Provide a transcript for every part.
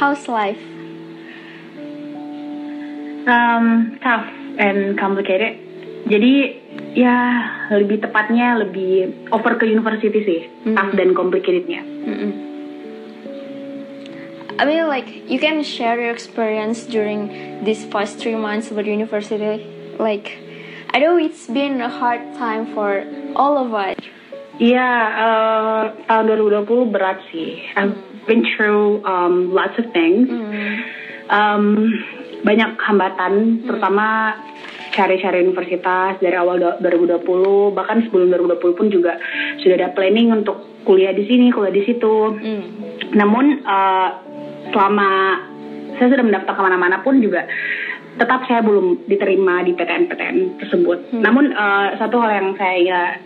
how's life? Um, tough and complicated. Jadi ya lebih tepatnya lebih over ke university sih, Hmm. tough dan complicatednya. Mm-mm. I mean, like you can share your experience during these past three months of university. Like, I know it's been a hard time for all of us. Iya, eh, tahun 2020 berat sih. I've been through um, lots of things. Um, banyak hambatan, terutama cari-cari universitas dari awal do- 2020, bahkan sebelum 2020 pun juga sudah ada planning untuk kuliah di sini, kuliah di situ. Mm. Namun eh, selama saya sudah mendaftar ke mana-mana pun juga tetap saya belum diterima di PTN-PTN tersebut. Namun eh, satu hal yang saya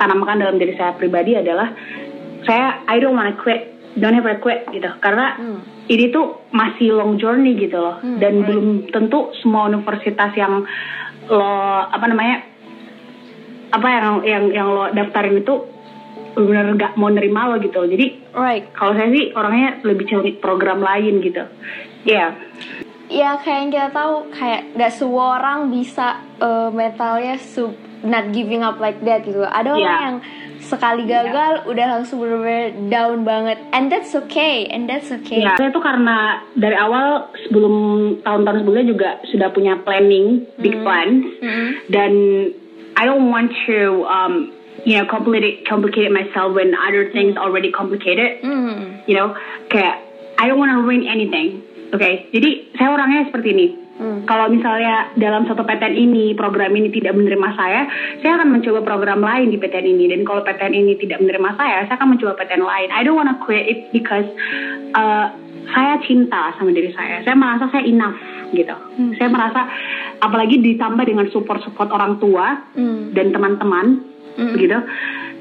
tanamkan dalam diri saya pribadi adalah saya I don't wanna quit, don't ever quit gitu. Karena ini tuh masih long journey gitu loh, dan belum tentu semua universitas yang lo apa namanya apa yang yang yang lo daftarin itu benar nggak mau nerima lo gitu. Jadi Right. kalau saya sih orangnya lebih cari program lain gitu. Iya. Ya kayak yang kita tahu kayak gak semua orang bisa eh, mentalnya sub not giving up like that gitu. Ada orang Iya. yang sekali gagal udah langsung bener-bener down banget. And that's okay. And that's okay. Ya, saya tuh karena dari awal sebelum tahun-tahun sebelumnya juga sudah punya planning, big plans, dan I don't want to, um, you know, complicate complicate myself when other things already complicated. Hmm. You know, kayak I don't want to ruin anything. Oke, jadi saya orangnya seperti ini. Kalau misalnya dalam satu PTN ini program ini tidak menerima saya, saya akan mencoba program lain di PTN ini. Dan kalau PTN ini tidak menerima saya, saya akan mencoba PTN lain. I don't wanna quit it because uh, saya cinta sama diri saya. Saya merasa saya enough gitu. Saya merasa apalagi ditambah dengan support-support orang tua Hmm. dan teman-teman begitu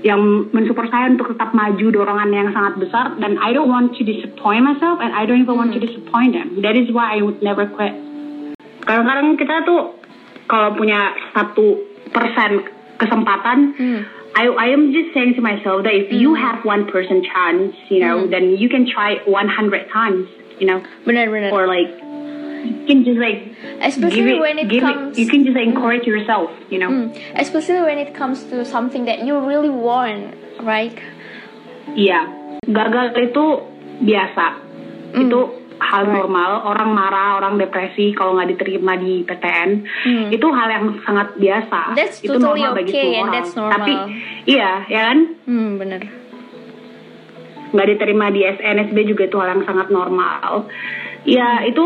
yang mensupport saya untuk tetap maju dorongan yang sangat besar dan I don't want to disappoint myself and I don't even want to disappoint them. That is why I would never quit. Kadang-kadang kita tuh kalau punya satu persen kesempatan, I I am just saying to myself that if you have one percent chance, you know, then you can try 100 times, you know, Bener-bener. or like you can just like Especially give it, when it give comes- you can just encourage yourself, you know. Hmm. Especially when it comes to something that you really want, right? Iya, gagal itu biasa. Itu hal normal. Orang marah, orang depresi kalau nggak diterima di PTN. Itu hal yang sangat biasa. That's itu totally normal bagi okay semua and orang. that's normal. Tapi iya, ya kan? Hmm, bener. Nggak diterima di SNSB juga itu hal yang sangat normal. Ya itu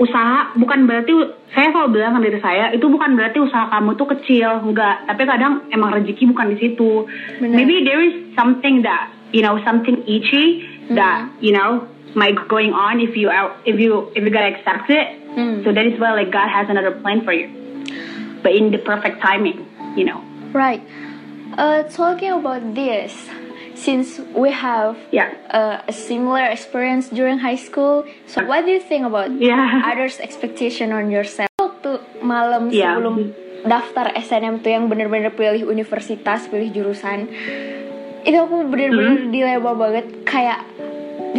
usaha bukan berarti saya selalu bilang ke diri saya itu bukan berarti usaha kamu tuh kecil enggak tapi kadang emang rezeki bukan di situ Benar. maybe there is something that you know something itchy that you know might going on if you are if you if you gotta accept it Hmm. so that is why like God has another plan for you but in the perfect timing you know Right. Uh, talking about this, since we have Yeah. uh, a similar experience during high school, so what do you think about Yeah. others' expectation on yourself? Waktu malam Yeah. sebelum daftar SNM tuh yang bener-bener pilih universitas, pilih jurusan, itu aku bener-bener Hmm. dilema banget. Kayak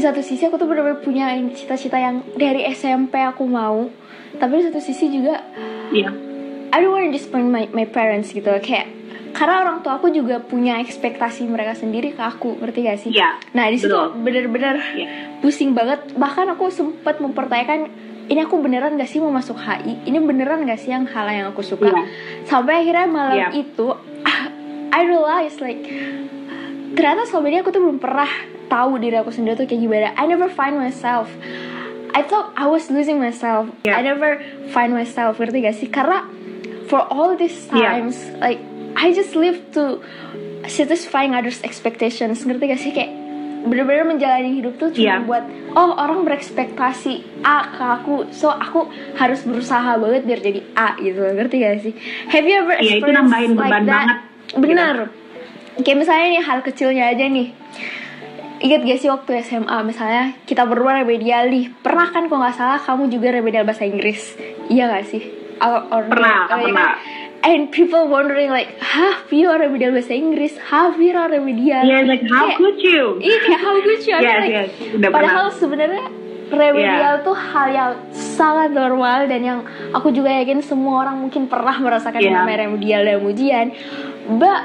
di satu sisi aku tuh bener-bener punya cita-cita yang dari SMP aku mau, tapi di satu sisi juga yeah I don't want to disappoint my, my parents gitu kayak karena orang tua aku juga punya ekspektasi mereka sendiri ke aku ngerti gak sih? Iya, Nah di situ bener-bener Iya. pusing banget bahkan aku sempat mempertanyakan ini aku beneran gak sih mau masuk HI? Ini beneran gak sih yang hal yang aku suka? Iya. Sampai akhirnya malam Iya. itu I realize like ternyata selama ini aku tuh belum pernah tahu diri aku sendiri tuh kayak gimana. I never find myself. I thought I was losing myself. Yeah. I never find myself, ngerti gak sih? Karena for all these Yeah. times, like I just live to satisfying others' expectations, ngerti gak sih? Kayak bener-bener menjalani hidup tuh cuma Yeah. buat oh orang berekspektasi A ke aku, so aku harus berusaha banget biar jadi A gitu, ngerti gak sih? Have you ever Iya, itu experienced nambahin like beban that? banget, Bener. Kayak misalnya nih hal kecilnya aja nih. Ingat gak sih waktu SMA misalnya kita berdua remedial nih Pernah kan kalau nggak salah kamu juga remedial bahasa Inggris Iya gak sih? Or, or- Pernah, oh, iya pernah. kan? And people wondering like Hah, Vio remedial bahasa Inggris Hah, Vio remedial yeah like how could you Iya kayak how good you Yes, like, yes, udah Padahal pernah. sebenarnya remedial tuh hal yang sangat normal dan yang aku juga yakin semua orang mungkin pernah merasakan Yeah. namanya remedial dan ujian. Mbak,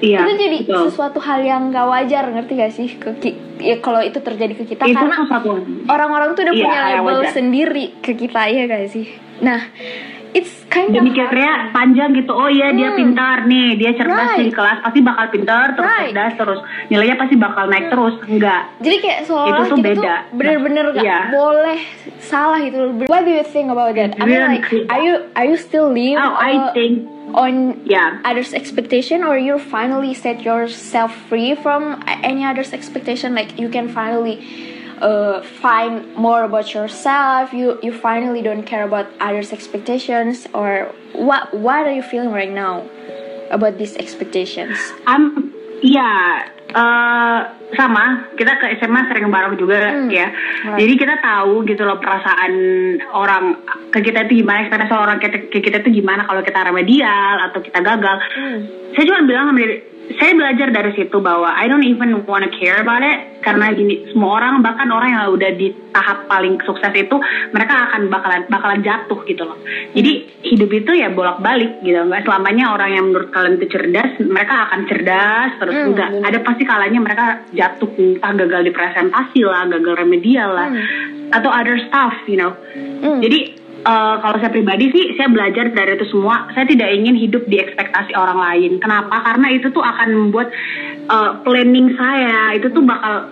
Iya. itu jadi betul. sesuatu hal yang gak wajar ngerti gak sih ke ya kalau itu terjadi ke kita itu karena sesuatu orang-orang tuh udah Iya, punya label sendiri ke kita ya gak sih nah it's kind dia of mikirnya panjang gitu. Oh iya dia Hmm. pintar nih dia cerdas Right. di kelas. Pasti bakal pintar terus Right. cerdas terus. Nilainya pasti bakal naik terus. Enggak. Jadi kayak seolah Itu tuh kita beda. bener-bener gak Iya. boleh salah gitu. What do you think about that? I mean like are you are you still live oh I think on ya others expectation or you finally set yourself free from any others expectation? Like you can finally uh, find more about yourself you you finally don't care about others expectations or what what are you feeling right now about these expectations I'm ya eh, sama kita ke SMA sering bareng juga Hmm. ya Right. jadi kita tahu gitu loh perasaan orang ke kita itu gimana ekspektasi orang ke, ke kita itu gimana kalau kita remedial atau kita gagal Hmm. saya cuma bilang sama diri saya belajar dari situ bahwa I don't even wanna care about it. Karena gini semua orang bahkan orang yang udah di tahap paling sukses itu mereka akan bakalan bakalan jatuh gitu loh. Jadi hidup itu ya bolak balik gitu. Nggak selamanya orang yang menurut kalian itu cerdas mereka akan cerdas terus. Hmm, enggak benar. ada pasti kalanya mereka jatuh entah gagal di presentasi lah gagal remedial lah atau other stuff you know. Hmm. jadi eh, kalau saya pribadi sih saya belajar dari itu semua. Saya tidak ingin hidup di ekspektasi orang lain. Kenapa? Karena itu tuh akan membuat eh, planning saya itu tuh bakal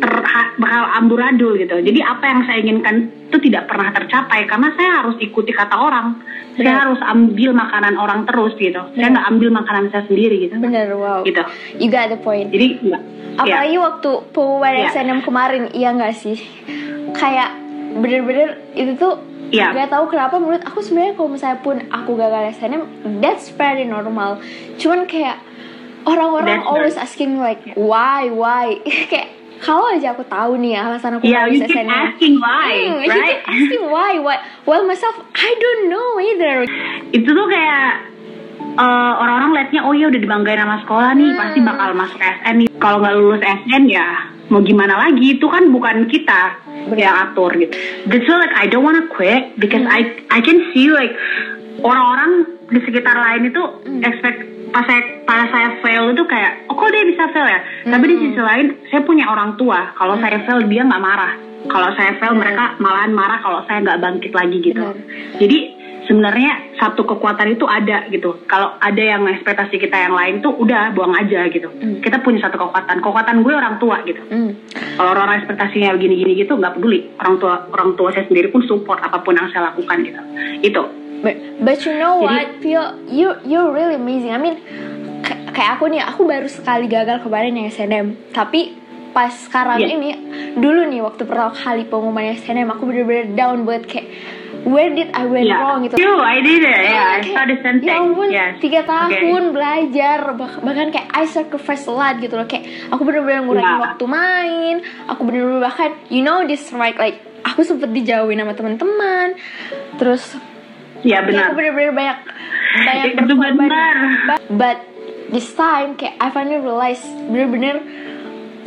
ter, bakal amburadul gitu. Jadi apa yang saya inginkan itu tidak pernah tercapai karena saya harus ikuti kata orang. Saya Benar. harus ambil makanan orang terus gitu. Saya nggak ambil makanan saya sendiri gitu. bener wow Gitu. you got the point Jadi enggak. apalagi waktu pengumuman Iya. SNM kemarin iya nggak sih kayak bener-bener itu tuh Iya. Gak tahu kenapa menurut aku sebenarnya kalau misalnya pun aku gagal SNM that's very normal. Cuman kayak orang-orang always very- asking like why why? Kayak kalau aja aku tahu nih alasan aku Yeah, keep SNM asking why, Hmm, right? asking why why well myself I don't know either. Itu tuh kayak eh, orang-orang liatnya oh ya udah dibanggain sama sekolah nih Hmm. pasti bakal masuk SN nih kalau nggak lulus SN ya mau gimana lagi itu kan bukan kita yang atur gitu that's why like I don't wanna quit because Hmm. I I can see like orang-orang di sekitar lain itu Hmm. expect pas saya pas saya fail itu kayak oh kok dia bisa fail ya tapi di Hmm. sisi lain saya punya orang tua kalau saya fail dia nggak marah kalau saya fail Benar. mereka malahan marah kalau saya nggak bangkit lagi gitu Benar. jadi sebenarnya satu kekuatan itu ada gitu. Kalau ada yang ekspektasi kita yang lain tuh udah buang aja gitu. Hmm. Kita punya satu kekuatan. Kekuatan gue orang tua gitu. Hmm. Kalau orang ekspektasinya begini-gini gitu nggak peduli. Orang tua orang tua saya sendiri pun support apa pun yang saya lakukan gitu. Itu. But, but you know Jadi- what, Pio, you you're really amazing. I mean, kayak aku nih, aku baru sekali gagal kemarin yang SNM. Tapi pas sekarang Iya. ini, dulu nih waktu pertama kali pengumuman SNM, aku bener-bener down buat kayak where did I went Yeah. wrong gitu. You, I did it. Yeah, I Kayak, saw the same Ya thing. ampun, Yes. tiga Okay. tahun belajar bah- bahkan kayak I sacrifice a lot gitu loh kayak aku bener-bener ngurangin Yeah. waktu main, aku bener-bener bahkan you know this right like aku sempet dijauhin sama teman-teman, terus Ya Ya, benar. aku bener-bener banyak banyak Itu berkorban. benar. But, but this time kayak I finally realize bener-bener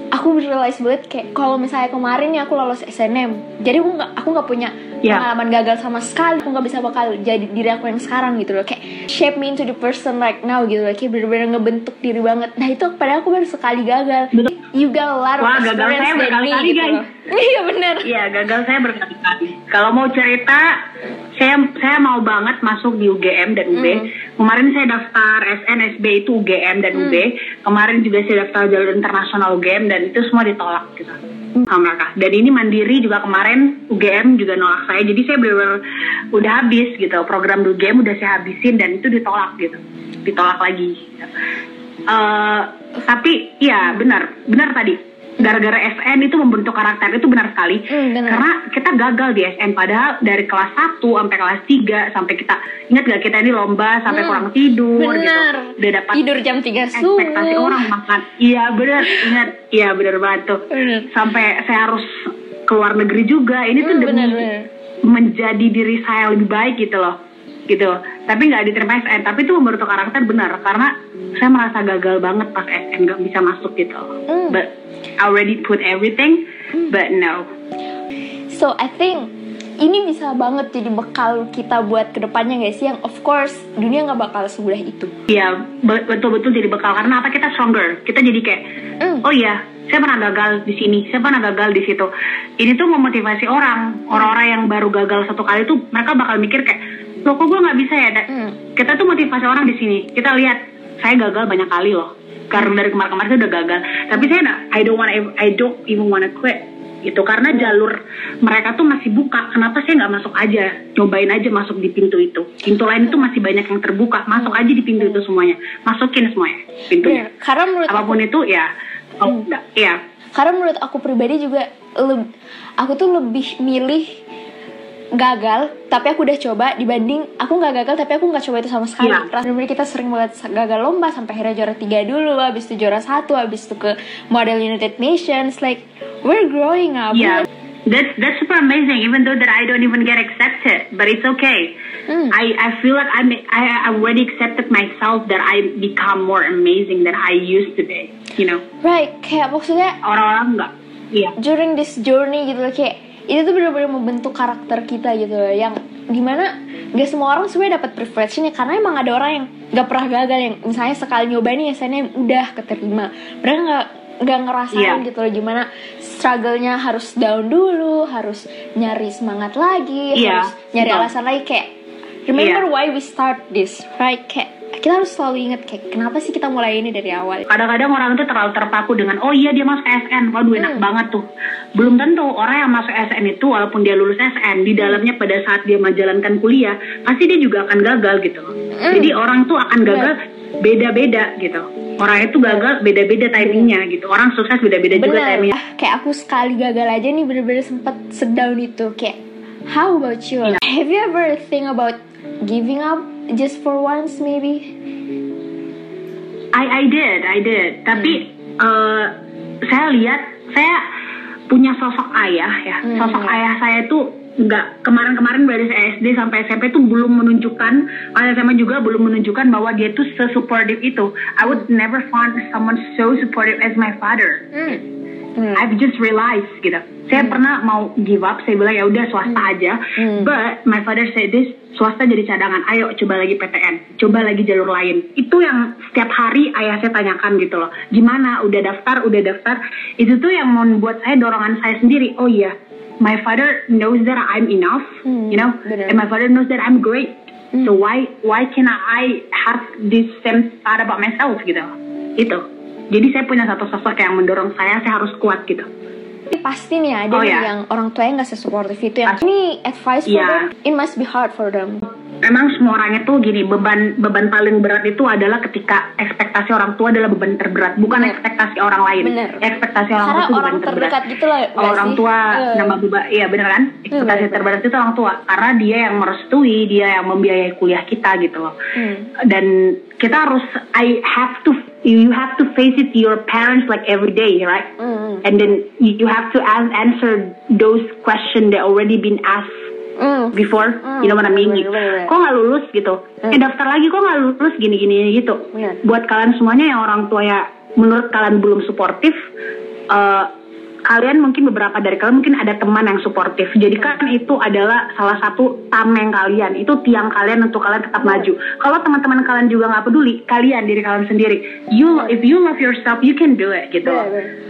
aku realize banget kayak kalau misalnya kemarin nih aku lolos SNM jadi aku nggak aku nggak punya Ya. pengalaman gagal sama sekali aku nggak bisa bakal jadi diri aku yang sekarang gitu loh kayak shape me into the person right now gitu loh kayak bener-bener ngebentuk diri banget nah itu padahal aku baru sekali gagal Betul. you got a lot of Wah, gagal saya berkali-kali, gitu guys. iya bener Iya, gagal saya berkali-kali. Kalau mau cerita, saya saya mau banget masuk di UGM dan UB. Hmm. Kemarin saya daftar SN, SB itu UGM dan UB. Hmm. Kemarin juga saya daftar jalur internasional UGM dan itu semua ditolak gitu. Sama mereka. Dan ini mandiri juga kemarin UGM juga nolak saya. Jadi saya benar-benar udah habis gitu. Program UGM udah saya habisin dan itu ditolak gitu. Ditolak lagi. Eh, tapi ya benar, benar tadi. Gara-gara SN itu membentuk karakter itu benar sekali. Hmm, benar. Karena kita gagal di SN padahal dari kelas 1 sampai kelas 3 sampai kita ingat gak kita ini lomba sampai Hmm, kurang tidur benar gitu. Udah dapat tidur jam 3 subuh ekspektasi orang makan. Iya benar, ingat. Iya benar banget tuh. Benar. Sampai saya harus keluar negeri juga. Ini tuh Hmm, demi benar, benar. menjadi diri saya lebih baik gitu loh. Gitu. Tapi nggak diterima SN. Tapi itu membentuk karakter benar karena saya merasa gagal banget pas SN nggak bisa masuk gitu. Hmm. But I already put everything, but no. So I think ini bisa banget jadi bekal kita buat ke depannya guys yang of course dunia nggak bakal semudah itu. Iya, be- betul-betul jadi bekal karena apa kita stronger. Kita jadi kayak Mm. oh iya, saya pernah gagal di sini, saya pernah gagal di situ. Ini tuh memotivasi orang, orang-orang yang baru gagal satu kali tuh mereka bakal mikir kayak, loh kok gue nggak bisa ya? Da- Mm. Kita tuh motivasi orang di sini. Kita lihat, saya gagal banyak kali loh. Karena dari kemarin-kemarin saya udah gagal. Tapi saya nggak, I don't wanna, I don't even wanna quit gitu karena jalur mereka tuh masih buka kenapa saya nggak masuk aja cobain aja masuk di pintu itu pintu lain itu masih banyak yang terbuka masuk aja di pintu itu semuanya masukin semuanya pintunya Bener. Karena menurut aku, apa pun itu ya oh, enggak, ya karena menurut aku pribadi juga aku tuh lebih milih gagal tapi aku udah coba dibanding aku nggak gagal tapi aku nggak coba itu sama sekali. Iya. Karena bener kita sering banget gagal lomba sampai akhirnya juara tiga dulu habis itu juara satu habis itu ke model United Nations like we're growing up. Yeah that's that's super amazing even though that I don't even get accepted but it's okay. Hmm. I I feel like I'm I already accepted myself that I become more amazing than I used to be you know? Right kayak maksudnya orang-orang enggak iya. during this journey gitu kayak itu tuh bener-bener membentuk karakter kita gitu loh yang di mana gak semua orang sebenarnya dapat privilege-nya karena emang ada orang yang gak pernah gagal yang misalnya sekali nyoba nih SNM udah keterima mereka nggak nggak ngerasain Iya. gitu loh gimana struggle-nya harus down dulu harus nyari semangat lagi Iya, harus nyari betul. alasan lagi kayak remember Iya. why we start this right kayak kita harus selalu inget kayak kenapa sih kita mulai ini dari awal? Kadang-kadang orang itu terlalu terpaku dengan oh iya dia masuk SN waduh enak Hmm. banget tuh. Belum tentu orang yang masuk SN itu walaupun dia lulus SN di dalamnya pada saat dia menjalankan kuliah pasti dia juga akan gagal gitu loh. Hmm. jadi orang tuh akan gagal beda-beda gitu. Orang itu gagal beda-beda timingnya gitu. Orang sukses beda-beda juga timingnya. Ah, Kayak aku sekali gagal aja nih bener-bener sempet sedown itu. Kayak how about you? Iya. Have you ever think about giving up just for once maybe? I I did, I did. Tapi Hmm. eh, saya lihat saya punya sosok ayah ya. Hmm. Sosok ayah saya tuh nggak kemarin-kemarin dari SD sampai SMP tuh belum menunjukkan, ayah SMA juga belum menunjukkan bahwa dia tuh se-supportive itu. I would never find someone so supportive as my father. Hmm. Hmm. I've just realized gitu. Saya pernah mau give up, saya bilang ya udah swasta aja. Hmm. But my father said this, swasta jadi cadangan. Ayo coba lagi PTN, coba lagi jalur lain. Itu yang setiap hari ayah saya tanyakan gitu loh. Gimana? Udah daftar, udah daftar. Itu tuh yang membuat saya dorongan saya sendiri. Oh iya, my father knows that I'm enough, Hmm, you know, bener. and my father knows that I'm great. Hmm. So why why can I have this same thought about myself gitu? Itu. Jadi saya punya satu sosok yang mendorong saya, saya harus kuat gitu. Pasti nih ada Oh, nih ya. yang orang tuanya nggak sesupportive itu yang ini advice for Iya. them. It must be hard for them. Memang semua orang itu gini, beban beban paling berat itu adalah ketika ekspektasi orang tua adalah beban terberat, bukan Bener. ekspektasi orang lain. Bener. Ekspektasi orang Karena tua itu orang beban terberat. terdekat gitu lah. nggak orang sih? tua Eh. nama beban iya bener kan ekspektasi bener. terberat itu orang tua karena dia yang merestui dia yang membiayai kuliah kita gitu loh Hmm. dan kita harus I have to you have to face it to your parents like every day right Hmm. and then you you have to an- answer those questions that already been asked Hmm. before Hmm, you know what I mean bener, bener, bener. kok nggak lulus gitu Hmm. eh daftar lagi kok nggak lulus gini gini gitu Bener. buat kalian semuanya yang orang tua ya menurut kalian belum suportif eh, kalian mungkin beberapa dari kalian mungkin ada teman yang suportif. Jadikan itu adalah salah satu tameng kalian. Itu tiang kalian untuk kalian tetap maju. Kalau teman-teman kalian juga nggak peduli kalian diri kalian sendiri. You if you love yourself you can do it gitu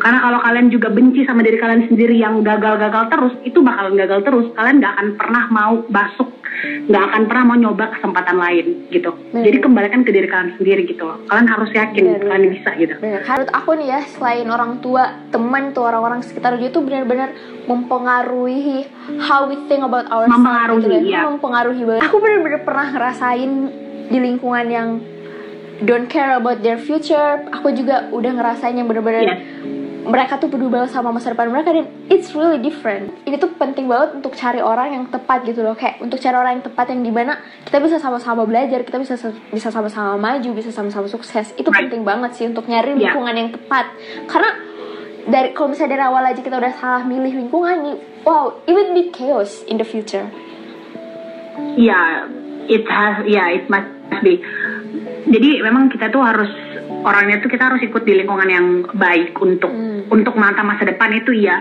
karena kalau kalian juga benci sama diri kalian sendiri yang gagal-gagal terus, itu bakalan gagal terus. Kalian nggak akan pernah mau masuk, nggak akan pernah mau nyoba kesempatan lain gitu. Bener. Jadi kembalikan ke diri kalian sendiri gitu loh. Kalian harus yakin Bener, kalian bener. bisa gitu. Bener. Menurut aku nih ya, selain orang tua, teman tuh orang-orang sekitar dia tuh benar-benar mempengaruhi how we think about ourselves. Mempengaruhi, gitu iya. Mempengaruhi banget. Aku benar-benar pernah ngerasain di lingkungan yang don't care about their future. Aku juga udah ngerasain yang benar-benar Yes. Mereka tuh peduli banget sama masa depan mereka dan it's really different. Ini tuh penting banget untuk cari orang yang tepat gitu loh, kayak untuk cari orang yang tepat yang di mana kita bisa sama-sama belajar, kita bisa bisa sama-sama maju, bisa sama-sama sukses. Itu Right. penting banget sih untuk nyari Yeah. lingkungan yang tepat. Karena dari kalau misalnya dari awal aja kita udah salah milih lingkungan nih, wow, it would be chaos in the future. Iya, it has, ya it must be. Jadi memang kita tuh harus orangnya tuh kita harus ikut di lingkungan yang baik untuk Hmm. untuk menata masa depan itu ya.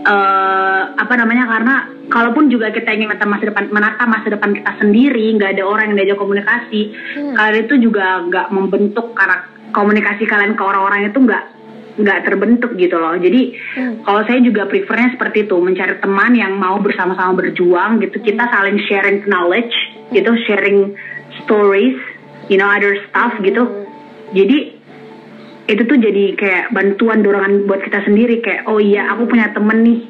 eh apa namanya karena kalaupun juga kita ingin menata masa depan menata masa depan kita sendiri nggak ada orang yang diajak komunikasi Hmm. kalian itu juga nggak membentuk karena komunikasi kalian ke orang-orang itu nggak nggak terbentuk gitu loh jadi Hmm. kalau saya juga prefernya seperti itu mencari teman yang mau bersama-sama berjuang gitu kita saling sharing knowledge gitu sharing stories you know other stuff gitu jadi itu tuh jadi kayak bantuan dorongan buat kita sendiri. Kayak oh iya aku punya temen nih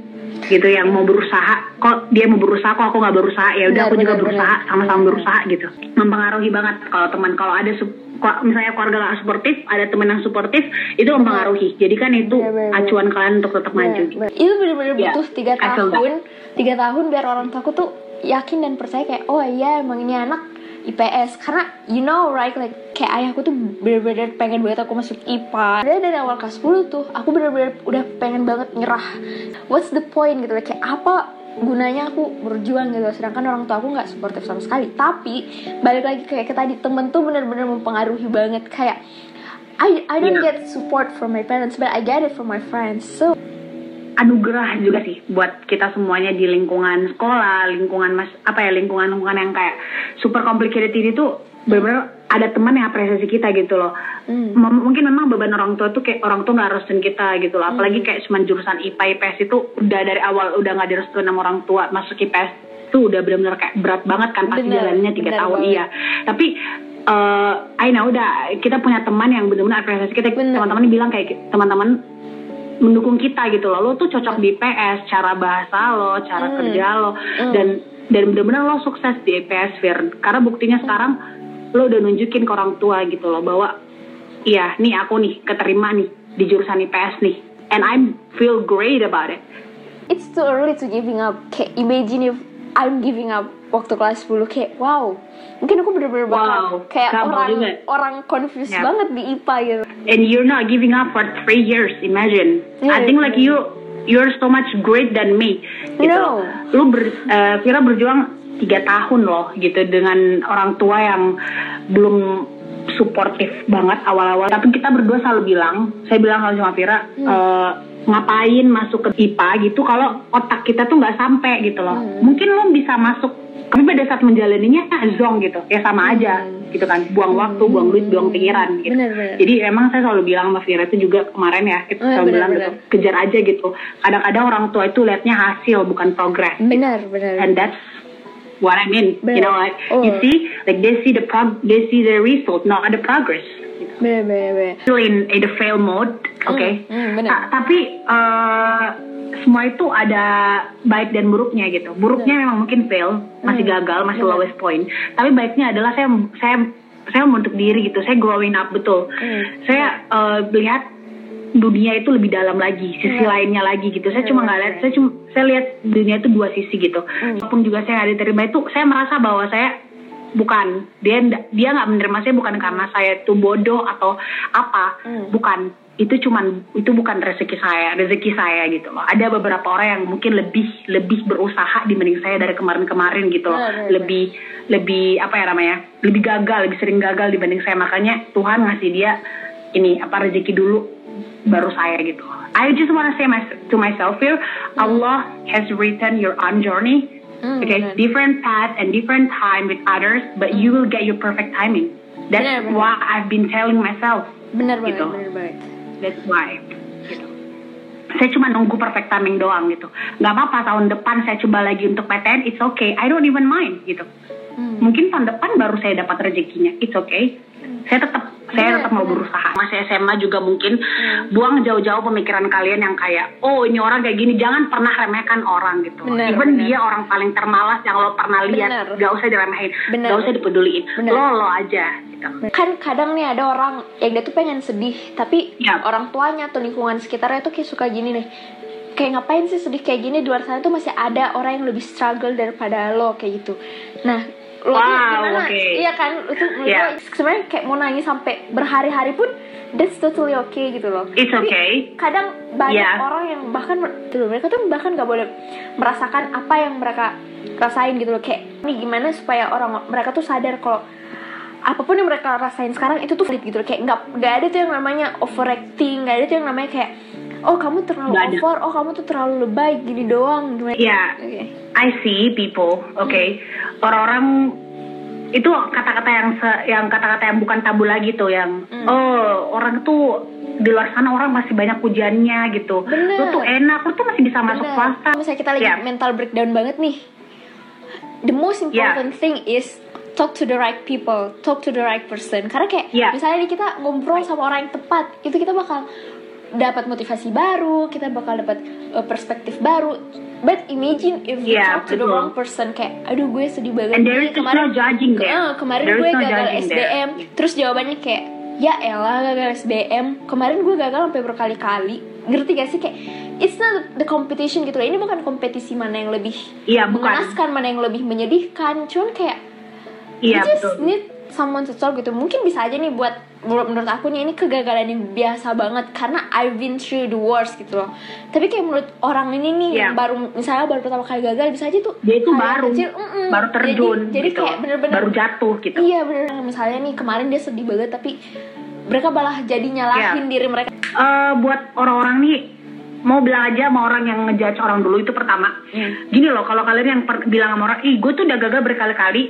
gitu yang mau berusaha. Kok dia mau berusaha kok aku nggak berusaha? Ya udah aku juga benar, berusaha sama-sama berusaha gitu. Mempengaruhi banget. Kalau teman kalau ada misalnya keluarga nggak suportif ada teman yang suportif itu mempengaruhi. Jadi kan itu benar, benar. acuan kalian untuk tetap maju. gitu. Bener. Itu bener-bener Ya, butuh tiga tahun, tiga tahun biar orang tua aku tuh yakin dan percaya kayak oh iya emang ini anak IPS karena you know right like kayak ayahku tuh bener-bener pengen banget aku masuk IPA dari dari awal kelas 10 tuh aku bener-bener udah pengen banget nyerah. What's the point gitu like, kayak apa gunanya aku berjuang gitu sedangkan orang tua aku nggak suportif sama sekali. Tapi balik lagi kayak ke tadi temen tuh bener-bener mempengaruhi banget kayak I I don't Iya. get support from my parents but I get it from my friends so anugerah juga sih buat kita semuanya di lingkungan sekolah, lingkungan mas apa ya lingkungan-lingkungan yang kayak super complicated ini tuh benar-benar ada teman yang apresiasi kita gitu loh. Hmm. Mungkin memang beban orang tua tuh kayak orang tua nggak restuin kita gitu loh. Hmm. Apalagi kayak cuma jurusan IPA IPS itu udah dari awal udah nggak direstuin sama orang tua masuk IPS tuh udah benar-benar kayak berat banget kan pasti Bener, jalannya tiga tahun banget. iya. Tapi I know udah kita punya teman yang benar-benar apresiasi kita. Teman-teman bilang kayak teman-teman mendukung kita gitu loh lo tuh cocok di PS cara bahasa lo cara Hmm. kerja lo Hmm. dan dan bener-bener lo sukses di IPS Fir karena buktinya sekarang lo udah nunjukin ke orang tua gitu loh bahwa iya nih aku nih keterima nih di jurusan IPS nih and I feel great about it it's too early to giving up. Kayak imagine if I'm giving up waktu kelas 10 kayak wow. Mungkin aku bener-bener Wow, kayak gampang orang juga. orang confused Ya. banget di IPA gitu. and you're not giving up for three years imagine Yeah, I think like yeah. you you're so much great than me gitu No. lu ber, eh, Vira berjuang tiga tahun loh gitu dengan orang tua yang belum suportif banget awal-awal tapi kita berdua selalu bilang saya bilang kalau sama Vira eh, ngapain masuk ke IPA gitu kalau otak kita tuh nggak sampai gitu loh. Mungkin lo bisa masuk tapi pada saat menjalaninya zong gitu. Ya sama aja gitu kan. Buang waktu buang duit buang pikiran gitu. Bener, bener. jadi emang saya selalu bilang sama Vira itu juga kemarin ya kita Oh, ya, selalu bener, bilang bener. gitu kejar aja gitu. Kadang-kadang orang tua itu liatnya hasil bukan progres. Benar, benar. and that's what I mean. You Bener. know like Oh. you see like they see the prog they see the result not the progress Benar, benar. still in, in the fail mode oke hmm, bener. Ta- tapi eh, semua itu ada baik dan buruknya gitu buruknya memang mungkin fail masih Hmm. gagal masih Bener. lowest point tapi baiknya adalah saya saya saya membentuk diri gitu saya growing up betul Hmm. saya eh, lihat dunia itu lebih dalam lagi sisi Hmm. lainnya lagi gitu saya cuma Hmm. nggak lihat saya cuma saya lihat dunia itu dua sisi gitu Hmm. walaupun juga saya nggak diterima itu saya merasa bahwa saya bukan. Dia dia nggak menerima saya bukan karena saya itu bodoh atau apa. Hmm. bukan. Itu cuman itu bukan rezeki saya rezeki saya gitu loh. Ada beberapa orang yang mungkin lebih lebih berusaha dibanding saya dari kemarin-kemarin gitu loh. Benar, lebih lebih apa ya namanya lebih gagal lebih sering gagal dibanding saya. Makanya Tuhan ngasih dia ini apa rezeki dulu baru saya gitu I just wanna say my, to myself here Allah has written your own journey Hmm, okay benar. different path and different time with others but you will get your perfect timing that's Benar, benar. what I've been telling myself Benar banget, Gitu. banget. That's why. Gitu. Saya cuma nunggu perfect timing doang gitu. Nggak apa-apa tahun depan saya coba lagi untuk PTN, it's okay. I don't even mind gitu. Hmm. Mungkin tahun depan baru saya dapat rezekinya, it's okay. Saya tetap saya Benar, tetap mau berusaha. Masih SMA juga mungkin Hmm. buang jauh-jauh pemikiran kalian yang kayak, oh ini orang kayak gini, jangan pernah remehkan orang gitu. Benar, Even benar. dia orang paling termalas yang lo pernah lihat, gak usah diremehin, Benar. gak usah dipeduliin. Benar. Lo lo aja. Gitu. kan kadang nih ada orang yang dia tuh pengen sedih tapi Ya. orang tuanya atau lingkungan sekitarnya tuh kayak suka gini nih kayak ngapain sih sedih kayak gini di luar sana tuh masih ada orang yang lebih struggle daripada lo kayak gitu nah tuh Wow, gimana oke. iya kan Ya. lo sebenarnya kayak mau nangis sampai berhari-hari pun that's totally okay gitu loh It's Tapi okay. kadang banyak Ya. orang yang bahkan tuh mereka tuh bahkan gak boleh merasakan apa yang mereka rasain gitu loh kayak ini gimana supaya orang mereka tuh sadar kalau apa pun yang mereka rasain sekarang itu tuh valid gitu loh kayak nggak nggak ada tuh yang namanya overacting nggak ada tuh yang namanya kayak oh kamu terlalu ada. over oh kamu tuh terlalu lebay gini doang gimana Iya. Oke. I see people, oke. Orang-orang itu kata-kata yang se- yang kata-kata yang bukan tabu lagi tuh yang Hmm. oh orang tuh di luar sana orang masih banyak pujiannya gitu. Bener. Lu tuh enak, lu tuh masih bisa masuk Bener. swasta. Misalnya kita lagi Iya. mental breakdown banget nih the most important thing is talk to the right people talk to the right person karena kayak Iya. misalnya nih kita ngobrol sama orang yang tepat itu kita bakal dapat motivasi baru kita bakal dapat uh, perspektif baru but imagine if you talk to the wrong person kayak aduh gue sedih banget And there is no judging there. Eh, kemarin There gue no gagal judging there. SBM terus jawabannya kayak ya elah gagal SBM kemarin gue gagal sampai berkali-kali ngerti gak sih kayak it's not the competition gitu loh ini bukan kompetisi mana yang lebih bukan. mengenaskan mana yang lebih menyedihkan cuman kayak Iya you just betul. need someone to talk gitu mungkin bisa aja nih buat menurut aku nih ini kegagalan yang biasa banget karena I've been through the worst gitu loh tapi kayak menurut orang ini nih yang Iya. baru misalnya baru pertama kali gagal bisa aja tuh Dia itu yang baru, kecil, mm-mm. baru terjun, jadi, jadi gitu. kayak bener-bener baru jatuh gitu. Iya bener Misalnya nih kemarin dia sedih banget Tapi mereka malah jadi nyalahin Iya. diri mereka Eh, buat orang-orang nih mau bilang aja sama orang yang ngejudge orang dulu itu pertama Hmm. gini loh kalau kalian yang bilang sama orang ih gue tuh udah gagal berkali-kali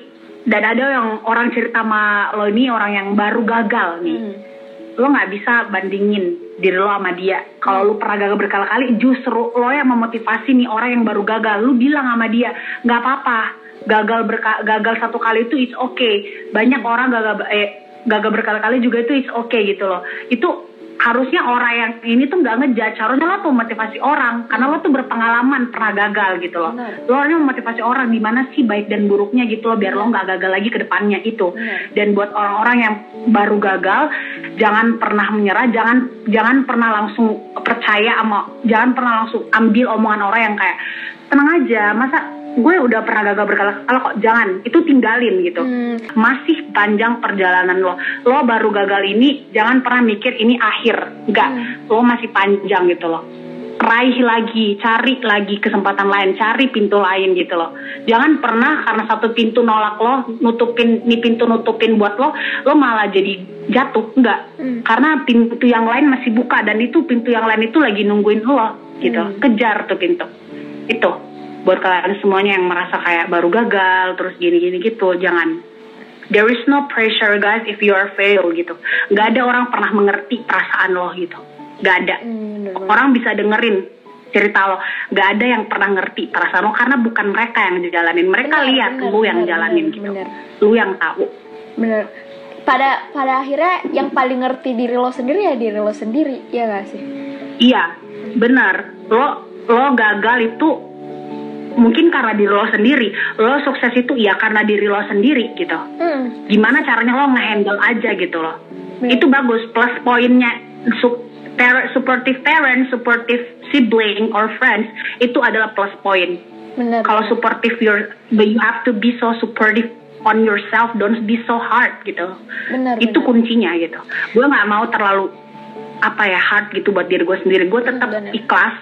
dan ada yang orang cerita sama lo ini orang yang baru gagal nih. Hmm. lo nggak bisa bandingin diri lo sama dia. Kalau lo pernah gagal berkali-kali justru lo yang memotivasi nih orang yang baru gagal. Lu bilang sama dia nggak apa-apa. Gagal berka- gagal satu kali itu it's okay. Banyak orang gagal eh gagal berkali-kali juga itu it's okay gitu loh. Itu harusnya orang yang ini tuh nggak ngejudge harusnya lo tuh motivasi orang karena lo tuh berpengalaman pernah gagal gitu loh Benar. lo harusnya memotivasi orang di mana sih baik dan buruknya gitu loh biar lo nggak gagal lagi ke depannya itu Benar. dan buat orang-orang yang baru gagal jangan pernah menyerah jangan jangan pernah langsung percaya sama jangan pernah langsung ambil omongan orang yang kayak tenang aja masa gue udah pernah gagal berkali-kali kok jangan itu tinggalin gitu Hmm. masih panjang perjalanan lo lo baru gagal ini jangan pernah mikir ini akhir enggak Hmm. lo masih panjang gitu loh raih lagi, cari lagi kesempatan lain, cari pintu lain gitu loh. Jangan pernah karena satu pintu nolak lo, nutupin nih pintu nutupin buat lo, lo malah jadi jatuh, enggak. Hmm. Karena pintu yang lain masih buka dan itu pintu yang lain itu lagi nungguin lo gitu. Hmm. Kejar tuh pintu. Itu buat kalian semuanya yang merasa kayak baru gagal terus gini-gini gitu, jangan. There is no pressure guys if you are fail gitu. Nggak ada orang pernah mengerti perasaan lo gitu. Nggak ada Hmm, orang bisa dengerin cerita lo gak ada yang pernah ngerti perasaan lo karena bukan mereka yang dijalanin mereka Bener, lihat bener, lu yang bener, jalanin bener, gitu bener. lu yang tahu Bener. Pada pada akhirnya yang paling ngerti diri lo sendiri ya diri lo sendiri, ya gak sih? iya benar lo lo gagal itu mungkin karena diri lo sendiri. Lo sukses itu ya karena diri lo sendiri gitu. Hmm. gimana caranya lo ngehandle aja gitu loh. Bener. itu bagus plus poinnya su- par- supportive parent supportive sibling or friends itu adalah plus point kalau supportive your but you have to be so supportive on yourself. Don't be so hard gitu. Bener, itu bener. kuncinya gitu. Gue nggak mau terlalu apa ya hard gitu buat diri gue sendiri. Gue tetap ikhlas.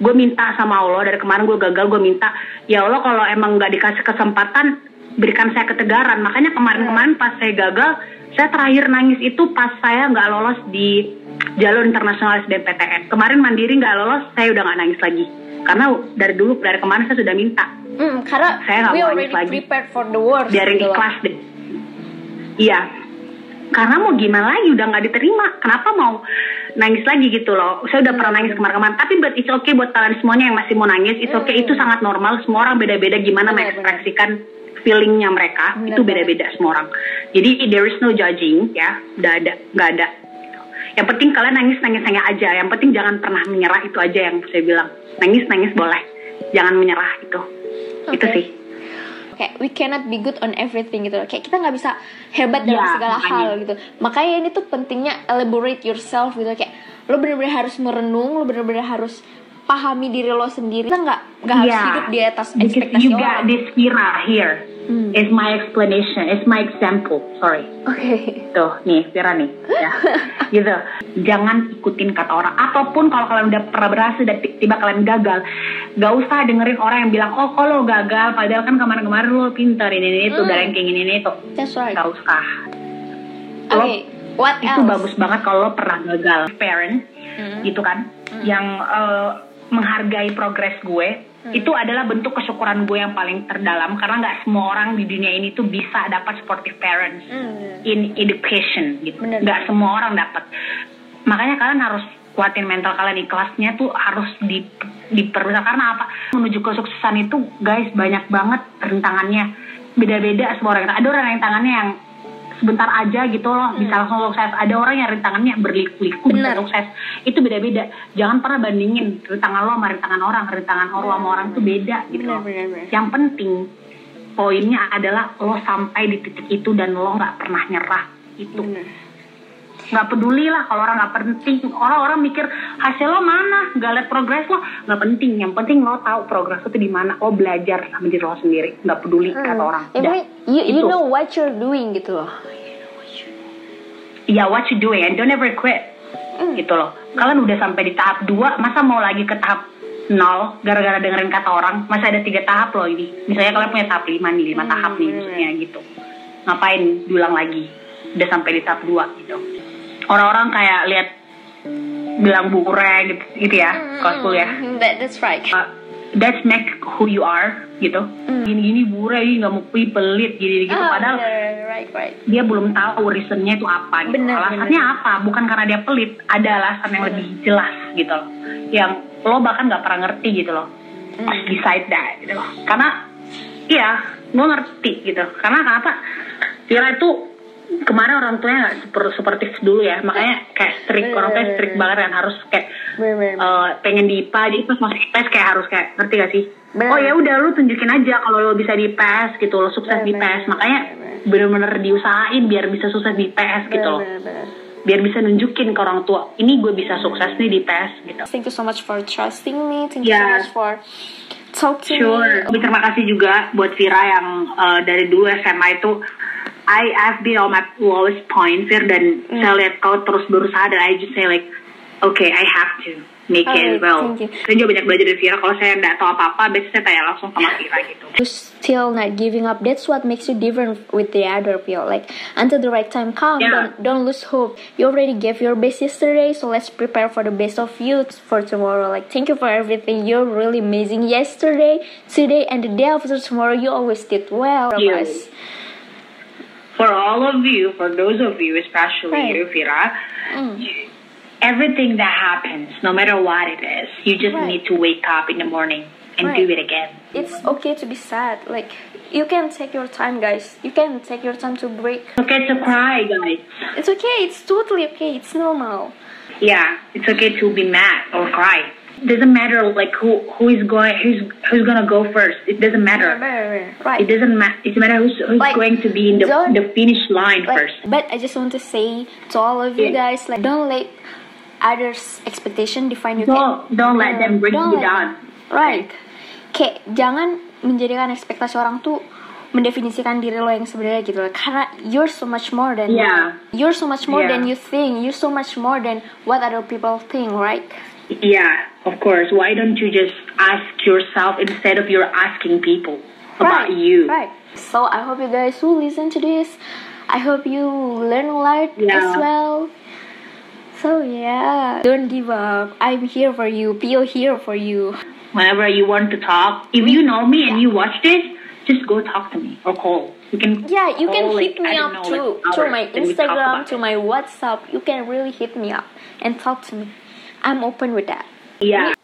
Gue minta sama Allah dari kemarin gue gagal gue minta ya Allah kalau emang nggak dikasih kesempatan berikan saya ketegaran. Makanya kemarin-kemarin pas saya gagal saya terakhir nangis itu pas saya nggak lolos di jalur internasional SBMPTN kemarin mandiri nggak lolos saya udah nggak nangis lagi. Karena dari dulu dari kemarin saya sudah minta. Hmm, karena Saya nggak we mau already nangis lagi. prepared for the worst. biarin gitu ikhlas deh. Iya. Karena mau gimana lagi udah nggak diterima. Kenapa mau nangis lagi gitu loh. Saya udah pernah nangis kemarin-kemarin tapi but it's okay buat kalian semuanya yang masih mau nangis. It's okay. Hmm. itu sangat normal. Semua orang beda-beda gimana Benar, mengekspresikan feelingnya mereka. Benar itu beda-beda semua orang. Jadi there is no judging ya. Udah ada nggak ada. Yang penting kalian nangis nangis nangis aja. Yang penting jangan pernah menyerah. Itu aja yang saya bilang. Nangis nangis boleh. Jangan menyerah itu itu Oke. sih kayak we cannot be good on everything gitu loh. Kayak kita nggak bisa hebat dalam Iya, segala makanya. hal gitu. Makanya ini tuh pentingnya elaborate yourself gitu kayak lo bener-bener harus merenung, lo bener-bener harus pahami diri lo sendiri. Kita nggak nggak harus Yeah. hidup di atas ekspektasi you orang. got this Vira here. Hmm. Is my explanation. It's my example. Sorry. Oke. Tuh, nih Vira nih. Ya. gitu. Jangan ikutin kata orang. Apa pun kalau kalian udah pernah berhasil dan tiba kalian gagal, gak usah dengerin orang yang bilang, oh kalau gagal, padahal kan kemarin-kemarin lo pinter ini ini itu, Hmm. ranking ini ini itu. That's right. Gak usah. Oke. What Itu else? bagus banget kalau lo pernah gagal. Parent, Hmm. gitu kan. Hmm. yang eh, menghargai progres gue itu adalah bentuk kesyukuran gue yang paling terdalam. Karena nggak semua orang di dunia ini tuh bisa dapat supportive parents Hmm. in education gitu. Nggak semua orang dapat. Makanya kalian harus kuatin mental kalian di kelasnya tuh harus di diperbesar karena apa? Menuju kesuksesan itu guys banyak banget rintangannya. Beda-beda semua orang ada orang yang tangannya yang sebentar aja gitu loh. Bisa langsung sukses ada orang yang rintangannya berliku-liku bisa sukses itu beda-beda. Jangan pernah bandingin rintangan lo sama rintangan orang. Rintangan lo sama orang tuh beda gitu Bener, loh bener, bener. yang penting poinnya adalah lo sampai di titik itu dan lo nggak pernah nyerah. Itu Bener. Nggak peduli lah kalau orang nggak penting. Orang-orang mikir hasil lo mana? Nggak liat progres lo. Nggak penting. Yang penting lo tahu progres lo tuh di mana. Lo belajar sama diri lo sendiri. Nggak peduli kata orang. Ya, pokoknya you, you itu. know what you're doing gitu loh. ya what you doing and don't ever quit. Hmm. gitu loh. Kalian udah sampai di tahap 2 masa mau lagi ke tahap nol gara-gara dengerin kata orang? Masih ada tiga tahap loh ini. Misalnya kalian punya tahap 5 nih lima Hmm, tahap nih bener. maksudnya gitu. Ngapain diulang lagi? Udah sampai di tahap 2 gitu orang-orang kayak lihat bilang bure gitu, gitu ya kalau kuliah. Hmm, That, that's right. uh, that's make who you are gitu. Gini-gini bure ini nggak mau pelit gini gitu. Ah, padahal bener. right, right. dia belum tahu reasonnya itu apa gitu. Bener, alasannya apa? Bukan karena dia pelit ada alasan yang lebih jelas gitu loh. Yang lo bahkan nggak pernah ngerti gitu loh. Pas decide that gitu loh. Karena iya gue ngerti gitu. Karena kenapa? Tira itu kemarin orang tuanya nggak super suportif dulu ya. Makanya kayak strict orang tuanya strict banget kan. Harus kayak eh, pengen di IPA jadi pas masuk IPS kayak harus kayak ngerti gak sih? Oh ya udah lu tunjukin aja kalau lo bisa di IPS gitu lo sukses di IPS makanya bener. bener-bener diusahain biar bisa sukses di IPS gitu loh. Biar bisa nunjukin ke orang tua ini gue bisa sukses nih di IPS gitu. Thank you so much for trusting me. Thank you so Yeah. much for talking Sure. me. Terima kasih juga buat Vira yang uh, dari dulu SMA itu I I've been on my lowest point Vir dan Hmm. saya lihat kau terus berusaha dan I just say like okay I have to make it Alright, as well. Saya juga banyak belajar dari Vira. Kalau saya nggak tahu apa-apa, biasanya saya tanya langsung sama Vira gitu. You still not giving up. That's what makes you different with the other people. Like until the right time comes, Yeah. don't don't lose hope. You already gave your best yesterday, so let's prepare for the best of you for tomorrow. Like thank you for everything. You're really amazing. Yesterday, today, and the day after tomorrow, you always did well, you. guys. For all of you, for those of you, especially Right. you, Vira, Mm. Everything that happens, no matter what it is, you just Right. need to wake up in the morning and Right. do it again. It's okay to be sad. Like you can take your time, guys. You can take your time to break. It's okay to cry, guys. It's okay. It's totally okay. It's normal. Yeah, it's okay to be mad or cry. It Doesn't matter like who who is going who's who's gonna go first. It doesn't matter. Right. It doesn't matter. It doesn't matter who's who's Like, going to be in the the finish line But, first. but I just want to say to all of you Yeah. guys, like, don't let others' expectation define you. Don't don't let them bring Don't you down. Right. Kayak jangan menjadikan ekspektasi orang tuh mendefinisikan diri lo yang sebenarnya gitu loh. Karena you're so much more than Yeah. You're so much more Yeah. than you think. You're so much more than what other people think, right? Yeah, of course. Why don't you just ask yourself instead of you're asking people about right. you? Right. So I hope you guys will listen to this. I hope you learn a lot Yeah. as well. So yeah, don't give up. I'm here for you. Pio here for you. Whenever you want to talk, if you know me and you watch this, just go talk to me or call. You can Yeah, you can hit like, me up know, too like, through hours, my and we talk Instagram, to my WhatsApp. You can really hit me up and talk to me. I'm open with that. Yeah.